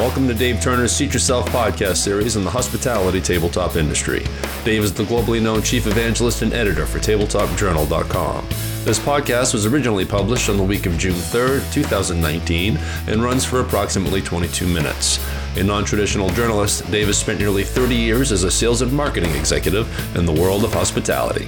Welcome to Dave Turner's Seat Yourself podcast series in the hospitality tabletop industry. Dave is the globally known chief evangelist and editor for tabletopjournal.com. This podcast was originally published on the week of June 3rd, 2019, and runs for approximately 22 minutes. A non traditional journalist, Dave has spent nearly 30 years as a sales and marketing executive in the world of hospitality.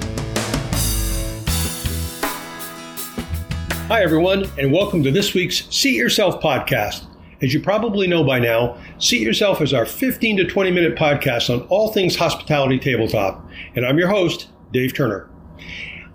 Hi, everyone, and welcome to this week's Seat Yourself podcast. As you probably know by now, Seat Yourself is our 15 to 20 minute podcast on all things hospitality tabletop, and I'm your host, Dave Turner.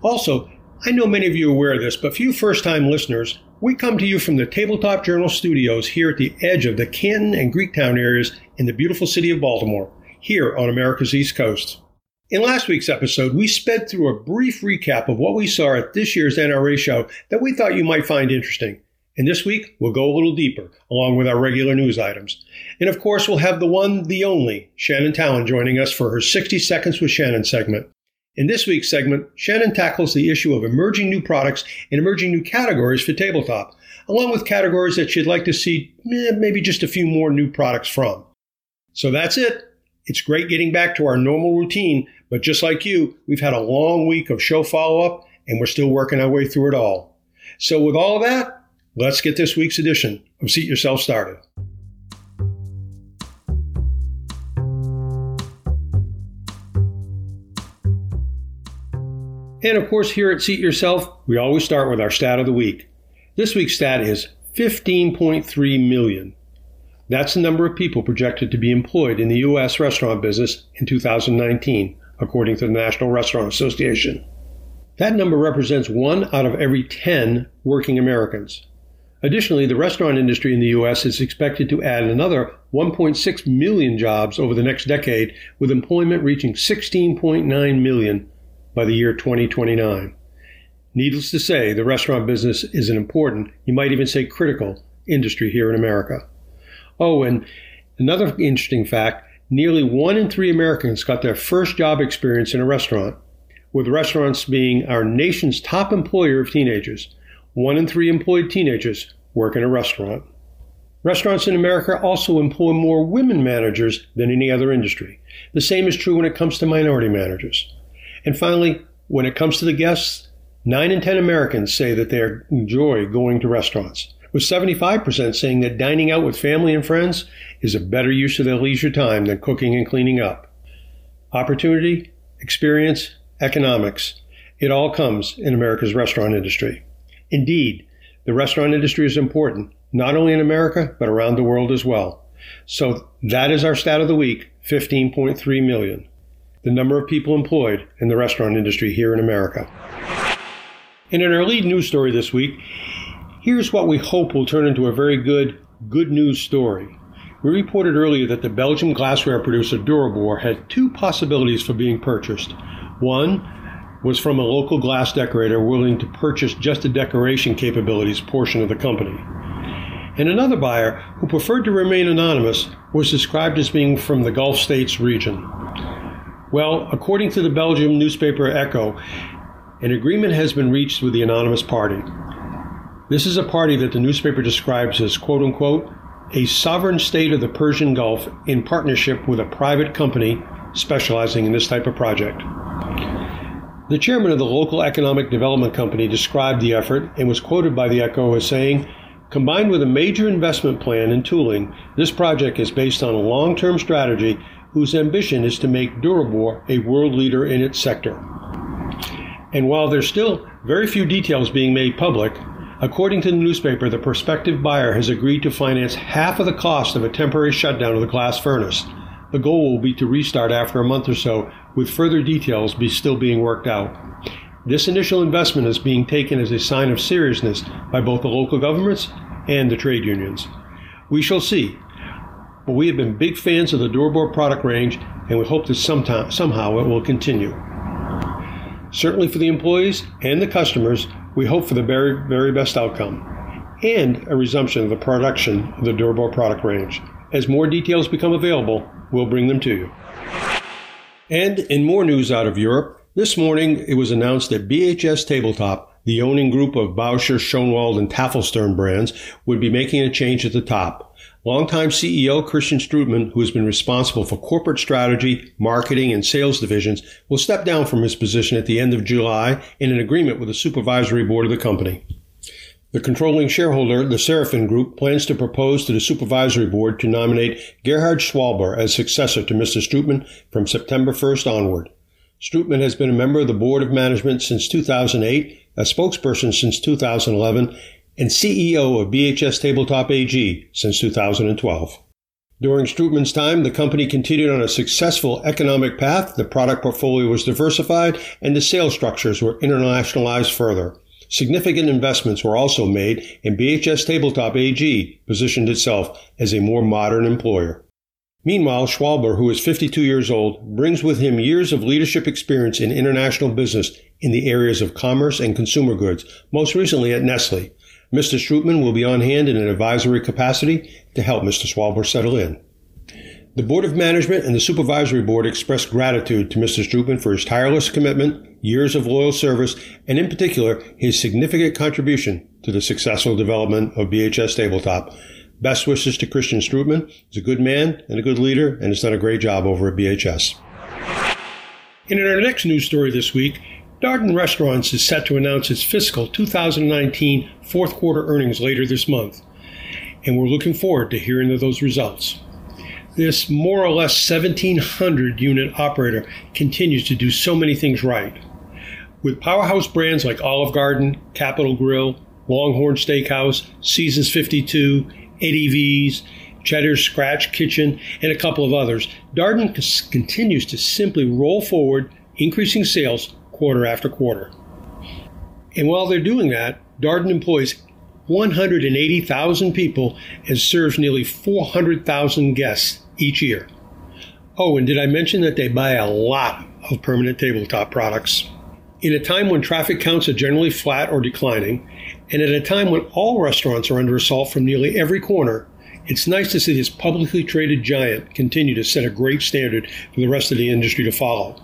Also, I know many of you are aware of this, but few first time listeners, we come to you from the Tabletop Journal studios here at the edge of the Canton and Greektown areas in the beautiful city of Baltimore, here on America's East Coast. In last week's episode, we sped through a brief recap of what we saw at this year's NRA show that we thought you might find interesting. And this week, we'll go a little deeper, along with our regular news items. And of course, we'll have the one, the only, Shannon Talon joining us for her 60 Seconds with Shannon segment. In this week's segment, Shannon tackles the issue of emerging new products and emerging new categories for tabletop, along with categories that she'd like to see eh, maybe just a few more new products from. So that's it. It's great getting back to our normal routine, but just like you, we've had a long week of show follow up and we're still working our way through it all. So, with all that, Let's get this week's edition of Seat Yourself started. And of course, here at Seat Yourself, we always start with our stat of the week. This week's stat is 15.3 million. That's the number of people projected to be employed in the U.S. restaurant business in 2019, according to the National Restaurant Association. That number represents one out of every 10 working Americans. Additionally, the restaurant industry in the U.S. is expected to add another 1.6 million jobs over the next decade, with employment reaching 16.9 million by the year 2029. Needless to say, the restaurant business is an important, you might even say critical, industry here in America. Oh, and another interesting fact nearly one in three Americans got their first job experience in a restaurant, with restaurants being our nation's top employer of teenagers. One in three employed teenagers work in a restaurant. Restaurants in America also employ more women managers than any other industry. The same is true when it comes to minority managers. And finally, when it comes to the guests, 9 in 10 Americans say that they enjoy going to restaurants, with 75% saying that dining out with family and friends is a better use of their leisure time than cooking and cleaning up. Opportunity, experience, economics, it all comes in America's restaurant industry. Indeed, the restaurant industry is important, not only in America, but around the world as well. So that is our stat of the week 15.3 million, the number of people employed in the restaurant industry here in America. And in our lead news story this week, here's what we hope will turn into a very good, good news story. We reported earlier that the Belgian glassware producer Durobor had two possibilities for being purchased. One, was from a local glass decorator willing to purchase just the decoration capabilities portion of the company. And another buyer, who preferred to remain anonymous, was described as being from the Gulf States region. Well, according to the Belgium newspaper Echo, an agreement has been reached with the anonymous party. This is a party that the newspaper describes as quote unquote a sovereign state of the Persian Gulf in partnership with a private company specializing in this type of project. The chairman of the local economic development company described the effort and was quoted by the Echo as saying, Combined with a major investment plan in tooling, this project is based on a long term strategy whose ambition is to make Durobor a world leader in its sector. And while there's still very few details being made public, according to the newspaper, the prospective buyer has agreed to finance half of the cost of a temporary shutdown of the glass furnace. The goal will be to restart after a month or so with further details be still being worked out. This initial investment is being taken as a sign of seriousness by both the local governments and the trade unions. We shall see. But we have been big fans of the Durobor product range, and we hope that sometime, somehow it will continue. Certainly for the employees and the customers, we hope for the very, very best outcome and a resumption of the production of the Durobor product range. As more details become available, we'll bring them to you. And in more news out of Europe, this morning it was announced that BHS Tabletop, the owning group of Bauscher, Schoenwald, and Tafelstern brands, would be making a change at the top. Longtime CEO Christian Strootmann, who has been responsible for corporate strategy, marketing, and sales divisions, will step down from his position at the end of July in an agreement with the supervisory board of the company. The controlling shareholder, the Serafin Group, plans to propose to the supervisory board to nominate Gerhard Schwalber as successor to Mr. Strootmann from September 1st onward. Strootmann has been a member of the board of management since 2008, a spokesperson since 2011, and CEO of BHS Tabletop AG since 2012. During Strootmann's time, the company continued on a successful economic path, the product portfolio was diversified, and the sales structures were internationalized further. Significant investments were also made, and BHS Tabletop AG positioned itself as a more modern employer. Meanwhile, Schwalber, who is 52 years old, brings with him years of leadership experience in international business in the areas of commerce and consumer goods, most recently at Nestle. Mr. Strootmann will be on hand in an advisory capacity to help Mr. Schwalber settle in. The Board of Management and the Supervisory Board express gratitude to Mr. Strootmann for his tireless commitment, years of loyal service, and in particular, his significant contribution to the successful development of BHS Tabletop. Best wishes to Christian Strootmann. He's a good man and a good leader and has done a great job over at BHS. And in our next news story this week, Darden Restaurants is set to announce its fiscal 2019 fourth quarter earnings later this month, and we're looking forward to hearing of those results this more or less 1700 unit operator continues to do so many things right. With powerhouse brands like Olive Garden, Capital Grille, Longhorn Steakhouse, Seasons 52, Eddie V's, Cheddar's Scratch Kitchen, and a couple of others, Darden continues to simply roll forward, increasing sales quarter after quarter. And while they're doing that, Darden employs 180,000 people and serves nearly 400,000 guests each year. Oh, and did I mention that they buy a lot of permanent tabletop products? In a time when traffic counts are generally flat or declining, and at a time when all restaurants are under assault from nearly every corner, it's nice to see this publicly traded giant continue to set a great standard for the rest of the industry to follow.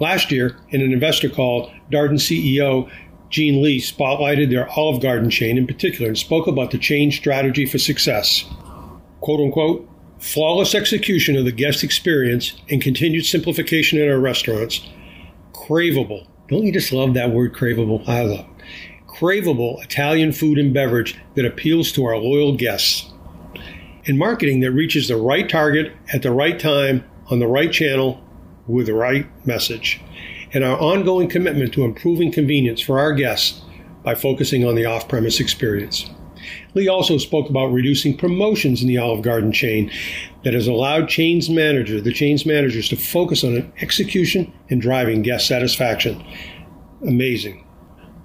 Last year, in an investor call, Darden CEO Gene Lee spotlighted their Olive Garden chain in particular and spoke about the chain's strategy for success. Quote unquote, flawless execution of the guest experience, and continued simplification in our restaurants. Craveable. Don't you just love that word craveable? I love it. Craveable Italian food and beverage that appeals to our loyal guests. And marketing that reaches the right target at the right time on the right channel with the right message. And our ongoing commitment to improving convenience for our guests by focusing on the off premise experience. Lee also spoke about reducing promotions in the Olive Garden chain that has allowed chains manager, the chain's managers to focus on execution and driving guest satisfaction. Amazing.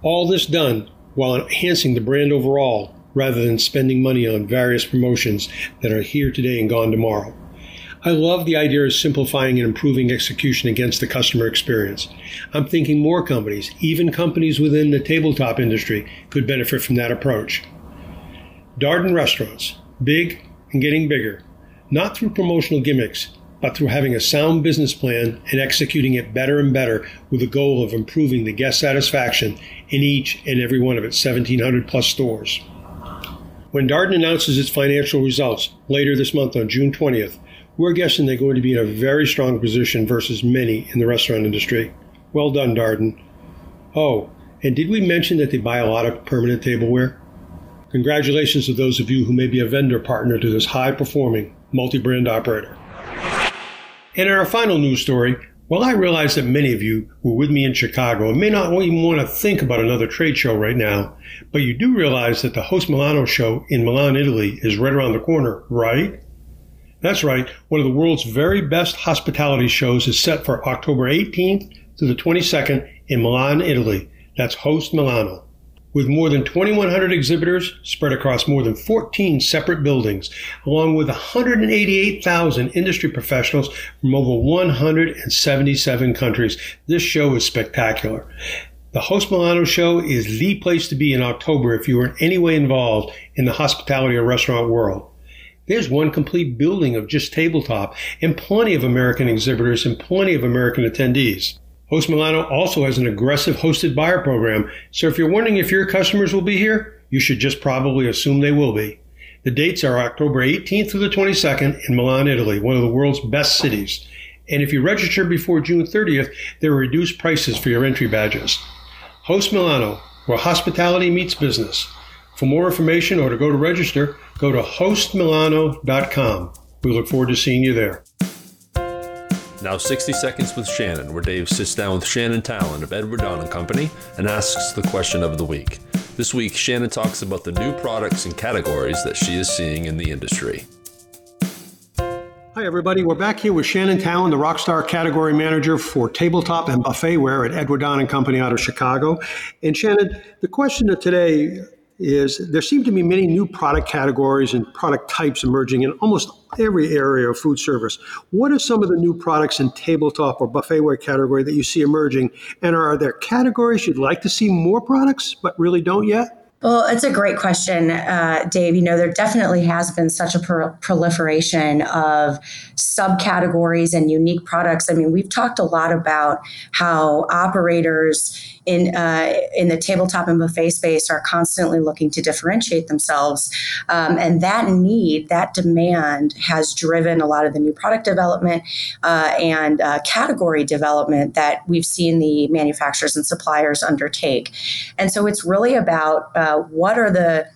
All this done while enhancing the brand overall rather than spending money on various promotions that are here today and gone tomorrow. I love the idea of simplifying and improving execution against the customer experience. I'm thinking more companies, even companies within the tabletop industry, could benefit from that approach. Darden restaurants, big and getting bigger, not through promotional gimmicks, but through having a sound business plan and executing it better and better with the goal of improving the guest satisfaction in each and every one of its 1,700 plus stores. When Darden announces its financial results later this month on June 20th, we're guessing they're going to be in a very strong position versus many in the restaurant industry. Well done, Darden. Oh, and did we mention that they buy a lot of permanent tableware? Congratulations to those of you who may be a vendor partner to this high performing multi brand operator. And in our final news story, well, I realize that many of you were with me in Chicago and may not even want to think about another trade show right now, but you do realize that the Host Milano show in Milan, Italy is right around the corner, right? That's right, one of the world's very best hospitality shows is set for October 18th to the 22nd in Milan, Italy. That's Host Milano. With more than 2,100 exhibitors spread across more than 14 separate buildings, along with 188,000 industry professionals from over 177 countries, this show is spectacular. The Host Milano show is the place to be in October if you are in any way involved in the hospitality or restaurant world. There's one complete building of just tabletop and plenty of American exhibitors and plenty of American attendees. Host Milano also has an aggressive hosted buyer program, so if you're wondering if your customers will be here, you should just probably assume they will be. The dates are October 18th through the 22nd in Milan, Italy, one of the world's best cities. And if you register before June 30th, there are reduced prices for your entry badges. Host Milano, where hospitality meets business. For more information or to go to register, go to hostmilano.com. We look forward to seeing you there. Now 60 Seconds with Shannon, where Dave sits down with Shannon Talon of Edward Don and Company and asks the question of the week. This week, Shannon talks about the new products and categories that she is seeing in the industry. Hi, everybody. We're back here with Shannon Talon, the Rockstar Category Manager for Tabletop and Buffetware at Edward Don and Company out of Chicago. And Shannon, the question of today is there seem to be many new product categories and product types emerging in almost every area of food service. What are some of the new products in tabletop or buffetware category that you see emerging? And are there categories you'd like to see more products but really don't yet? Well, it's a great question, uh, Dave. You know, there definitely has been such a pro- proliferation of subcategories and unique products. I mean, we've talked a lot about how operators in uh, in the tabletop and buffet space are constantly looking to differentiate themselves, um, and that need, that demand, has driven a lot of the new product development uh, and uh, category development that we've seen the manufacturers and suppliers undertake. And so it's really about uh, what are the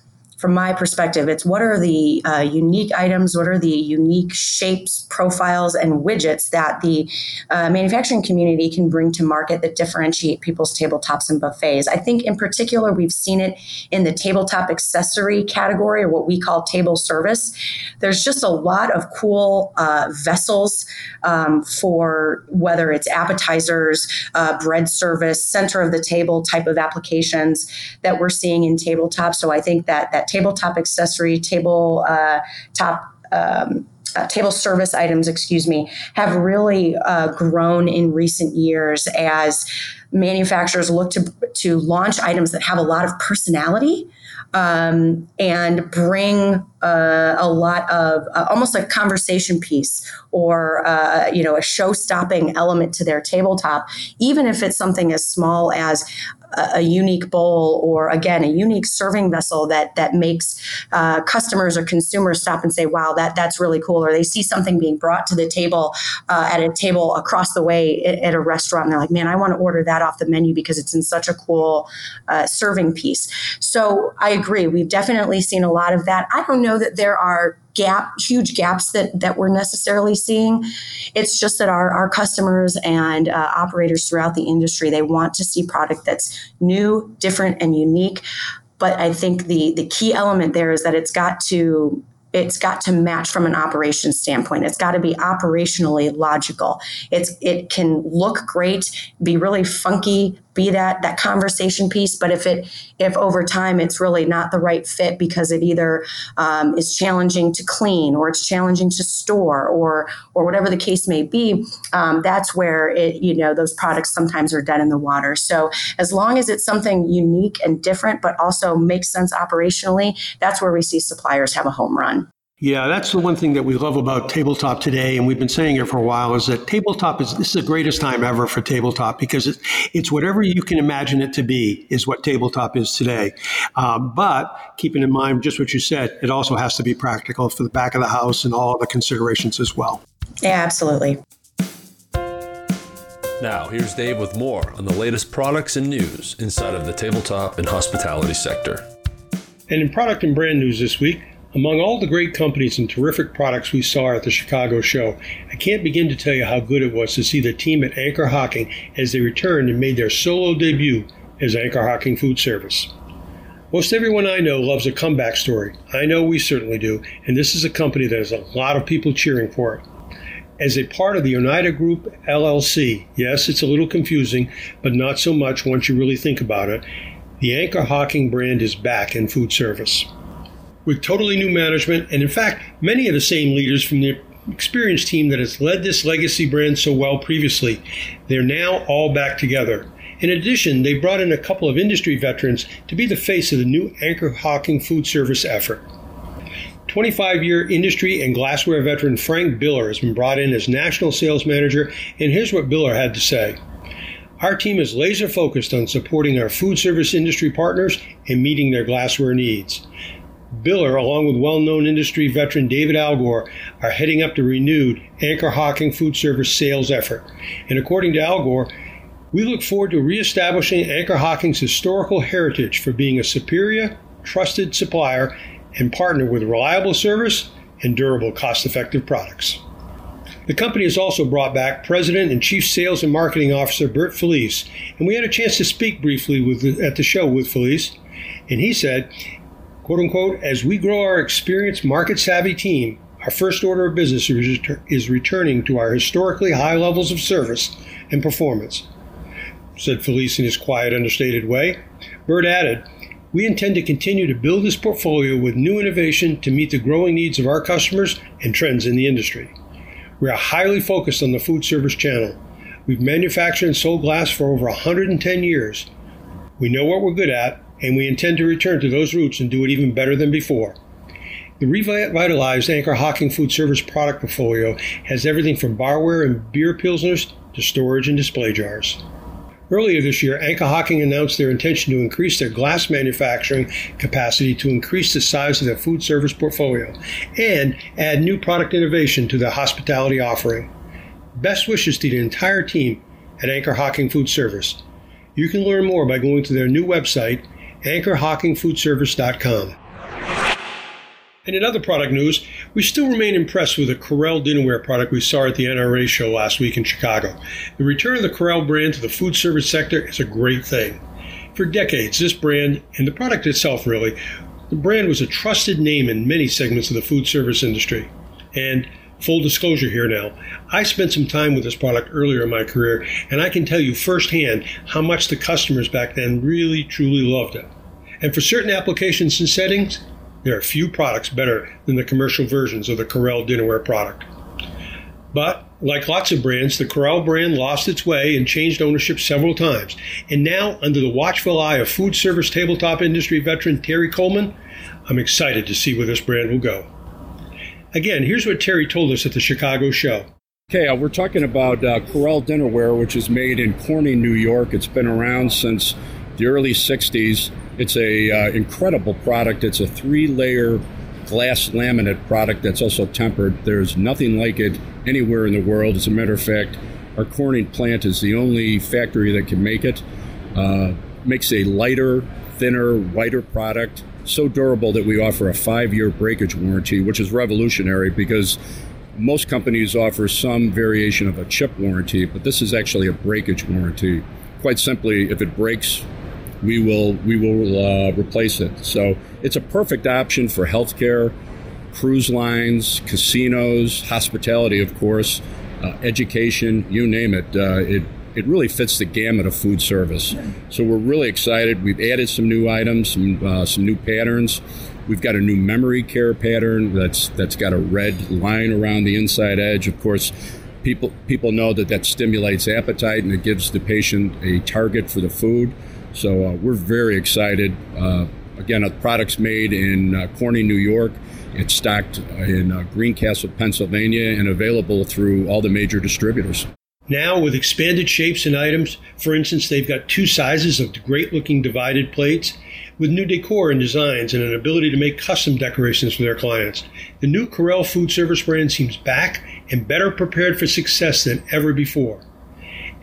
from my perspective, it's what are the uh, unique items, what are the unique shapes, profiles, and widgets that the uh, manufacturing community can bring to market that differentiate people's tabletops and buffets. I think in particular, we've seen it in the tabletop accessory category or what we call table service. There's just a lot of cool uh, vessels um, for whether it's appetizers, uh, bread service, center of the table type of applications that we're seeing in tabletop. So I think that that tabletop accessory, table uh, top. Um, uh, table service items, excuse me, have really uh, grown in recent years as manufacturers look to to launch items that have a lot of personality um, and bring uh, a lot of uh, almost a conversation piece or uh, you know a show-stopping element to their tabletop, even if it's something as small as a, unique bowl or again a unique serving vessel that that makes uh, customers or consumers stop and say, "Wow, that that's really cool," or they see something being brought to the table uh, at a table across the way at, at, a restaurant, and they're like, "Man, I want to order that off the menu because it's in such a cool uh, serving piece." So I agree. We've definitely seen a lot of that. I don't know that there are gap huge gaps that that we're necessarily seeing it's just that our, our customers and uh, operators throughout the industry they want to see product that's new different and unique but i think the the key element there is that it's got to it's got to match from an operations standpoint. It's got to be operationally logical. It's it can look great, be really funky, be that that conversation piece. But if it if over time it's really not the right fit because it either um, is challenging to clean or it's challenging to store or or whatever the case may be, um, that's where it you know those products sometimes are dead in the water. So as long as it's something unique and different, but also makes sense operationally, that's where we see suppliers have a home run. Yeah, that's the one thing that we love about tabletop today, and we've been saying it for a while, is that tabletop is this is the greatest time ever for tabletop because it's, it's whatever you can imagine it to be is what tabletop is today. Um, but keeping in mind just what you said, it also has to be practical for the back of the house and all of the considerations as well. Yeah, absolutely. Now, here's Dave with more on the latest products and news inside of the tabletop and hospitality sector. And in product and brand news this week, among all the great companies and terrific products we saw at the Chicago show, I can't begin to tell you how good it was to see the team at Anchor Hocking as they returned and made their solo debut as Anchor Hocking Food Service. Most everyone I know loves a comeback story. I know we certainly do, and this is a company that has a lot of people cheering for it. As a part of the Oneida Group LLC, yes, it's a little confusing, but not so much once you really think about it. The Anchor Hocking brand is back in food service with totally new management, and in fact, many of the same leaders from the experienced team that has led this legacy brand so well previously. They're now all back together. In addition, they brought in a couple of industry veterans to be the face of the new Anchor Hocking food service effort. 25 year industry and glassware veteran Frank Biller has been brought in as national sales manager, and here's what Biller had to say. Our team is laser focused on supporting our food service industry partners and meeting their glassware needs. Biller, along with well known industry veteran David Algor, are heading up the renewed Anchor Hocking food service sales effort. And according to Algor, we look forward to reestablishing Anchor Hocking's historical heritage for being a superior, trusted supplier and partner with reliable service and durable, cost effective products. The company has also brought back President and Chief Sales and Marketing Officer Bert Felice, and we had a chance to speak briefly with, at the show with Felice, and he said, quote unquote, as we grow our experienced market savvy team, our first order of business is returning to our historically high levels of service and performance said Felice in his quiet, understated way. Bert added, We intend to continue to build this portfolio with new innovation to meet the growing needs of our customers and trends in the industry. We are highly focused on the food service channel. We've manufactured and sold glass for over 110 years. We know what we're good at, and we intend to return to those roots and do it even better than before. The revitalized Anchor Hocking food service product portfolio has everything from barware and beer pilsners to storage and display jars. Earlier this year, Anchor Hocking announced their intention to increase their glass manufacturing capacity to increase the size of their food service portfolio and add new product innovation to their hospitality offering. Best wishes to the entire team at Anchor Hocking Food Service. You can learn more by going to their new website, anchorhockingfoodservice.com. And in other product news, we still remain impressed with the Corelle dinnerware product we saw at the NRA show last week in Chicago. The return of the Corelle brand to the food service sector is a great thing. For decades, this brand, and the product itself really, the brand was a trusted name in many segments of the food service industry. And full disclosure here now, I spent some time with this product earlier in my career, and I can tell you firsthand how much the customers back then really, truly loved it. And for certain applications and settings, there are few products better than the commercial versions of the Corelle dinnerware product. But, like lots of brands, the Corelle brand lost its way and changed ownership several times. And now, under the watchful eye of food service tabletop industry veteran Terry Coleman, I'm excited to see where this brand will go. Again, here's what Terry told us at the Chicago show. Okay, uh, we're talking about uh, Corelle dinnerware, which is made in Corning, New York. It's been around since the early 60s. It's a uh, incredible product. It's a three-layer glass laminate product that's also tempered. There's nothing like it anywhere in the world. As a matter of fact, our Corning plant is the only factory that can make it. Uh, makes a lighter, thinner, whiter product. So durable that we offer a five-year breakage warranty, which is revolutionary because most companies offer some variation of a chip warranty, but this is actually a breakage warranty. Quite simply, if it breaks, we will we will uh, replace it. So it's a perfect option for healthcare, cruise lines, casinos, hospitality, of course, uh, education, you name it. Uh, it it really fits the gamut of food service. So we're really excited. We've added some new items, some uh, some new patterns. We've got a new memory care pattern that's that's got a red line around the inside edge. Of course, people people know that that stimulates appetite and it gives the patient a target for the food. So uh, we're very excited. Uh, again, a product's made in uh, Corning, New York. It's stocked in uh, Greencastle, Pennsylvania, and available through all the major distributors. Now, with expanded shapes and items, for instance, they've got two sizes of great looking divided plates with new decor and designs and an ability to make custom decorations for their clients. The new Corelle food service brand seems back and better prepared for success than ever before.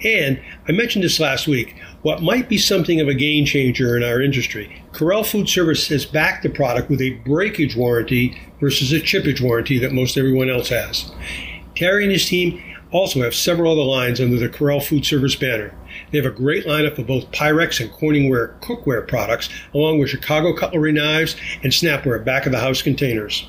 And I mentioned this last week what might be something of a game changer in our industry. Corelle Food Service has backed the product with a breakage warranty versus a chippage warranty that most everyone else has. Terry and his team also have several other lines under the Corelle Food Service banner. They have a great lineup of both Pyrex and Corningware cookware products, along with Chicago cutlery knives and Snapware back of the house containers.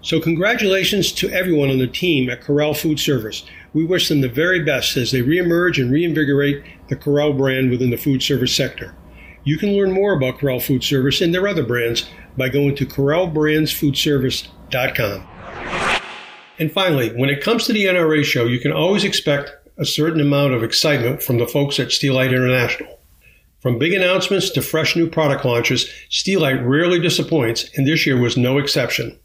So, congratulations to everyone on the team at Corelle Food Service. We wish them the very best as they reemerge and reinvigorate the Corelle brand within the food service sector. You can learn more about Corelle Food Service and their other brands by going to CorelleBrandsFoodService.com. And finally, when it comes to the NRA show, you can always expect a certain amount of excitement from the folks at Steelite International. From big announcements to fresh new product launches, Steelite rarely disappoints, and this year was no exception.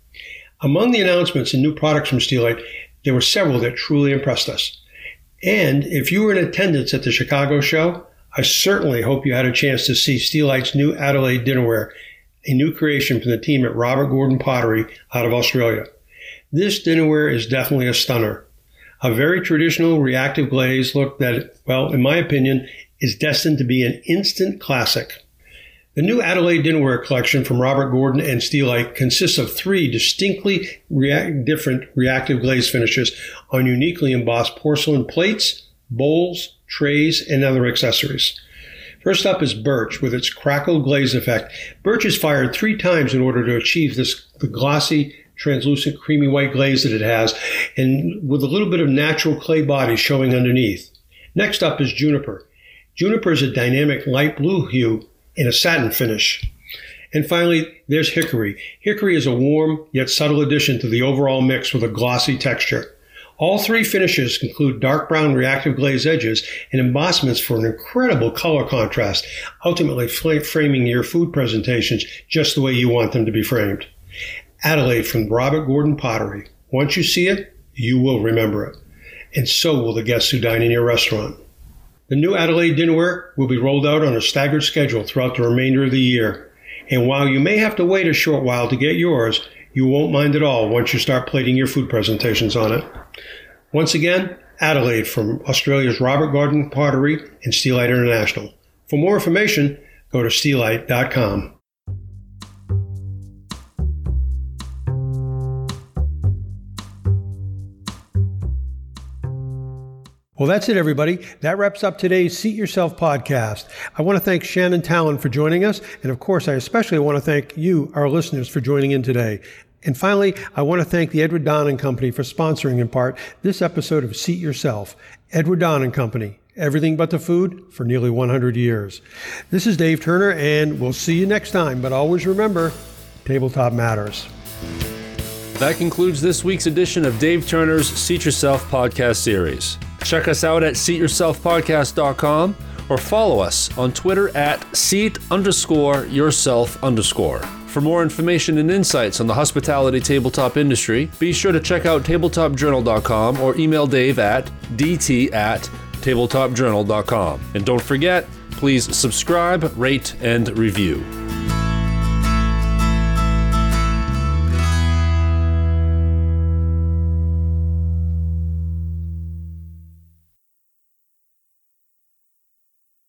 Among the announcements and new products from Steelite, there were several that truly impressed us. And if you were in attendance at the Chicago show, I certainly hope you had a chance to see Steelite's new Adelaide dinnerware a new creation from the team at Robert Gordon Pottery out of Australia. This dinnerware is definitely a stunner. A very traditional reactive glaze look that, well, in my opinion, is destined to be an instant classic. The new Adelaide dinnerware collection from Robert Gordon and Steelite consists of three distinctly react- different reactive glaze finishes on uniquely embossed porcelain plates, bowls, trays, and other accessories. First up is birch with its crackled glaze effect. Birch is fired three times in order to achieve this the glossy, translucent, creamy white glaze that it has, and with a little bit of natural clay body showing underneath. Next up is juniper. Juniper is a dynamic light blue hue in a satin finish. And finally, there's hickory. Hickory is a warm yet subtle addition to the overall mix with a glossy texture. All three finishes include dark brown reactive glaze edges and embossments for an incredible color contrast, ultimately framing your food presentations just the way you want them to be framed. Adelaide from Robert Gordon Pottery. Once you see it, you will remember it. And so will the guests who dine in your restaurant. The new Adelaide dinnerware will be rolled out on a staggered schedule throughout the remainder of the year. And while you may have to wait a short while to get yours, you won't mind at all once you start plating your food presentations on it. Once again, Adelaide from Australia's Robert Gordon Pottery and Steelite International. For more information, go to steelite.com. Well, that's it, everybody. That wraps up today's Seat Yourself podcast. I want to thank Shannon Talon for joining us. And of course, I especially want to thank you, our listeners, for joining in today. And finally, I want to thank the Edward Don and Company for sponsoring in part this episode of Seat Yourself. Edward Don and Company, everything but the food for nearly 100 years. This is Dave Turner, and we'll see you next time. But always remember, tabletop matters. That concludes this week's edition of Dave Turner's Seat Yourself podcast series. Check us out at seatyourselfpodcast.com or follow us on Twitter at seat underscore yourself underscore. For more information and insights on the hospitality tabletop industry, be sure to check out tabletopjournal.com or email Dave at dt at tabletopjournal.com. And don't forget, please subscribe, rate, and review.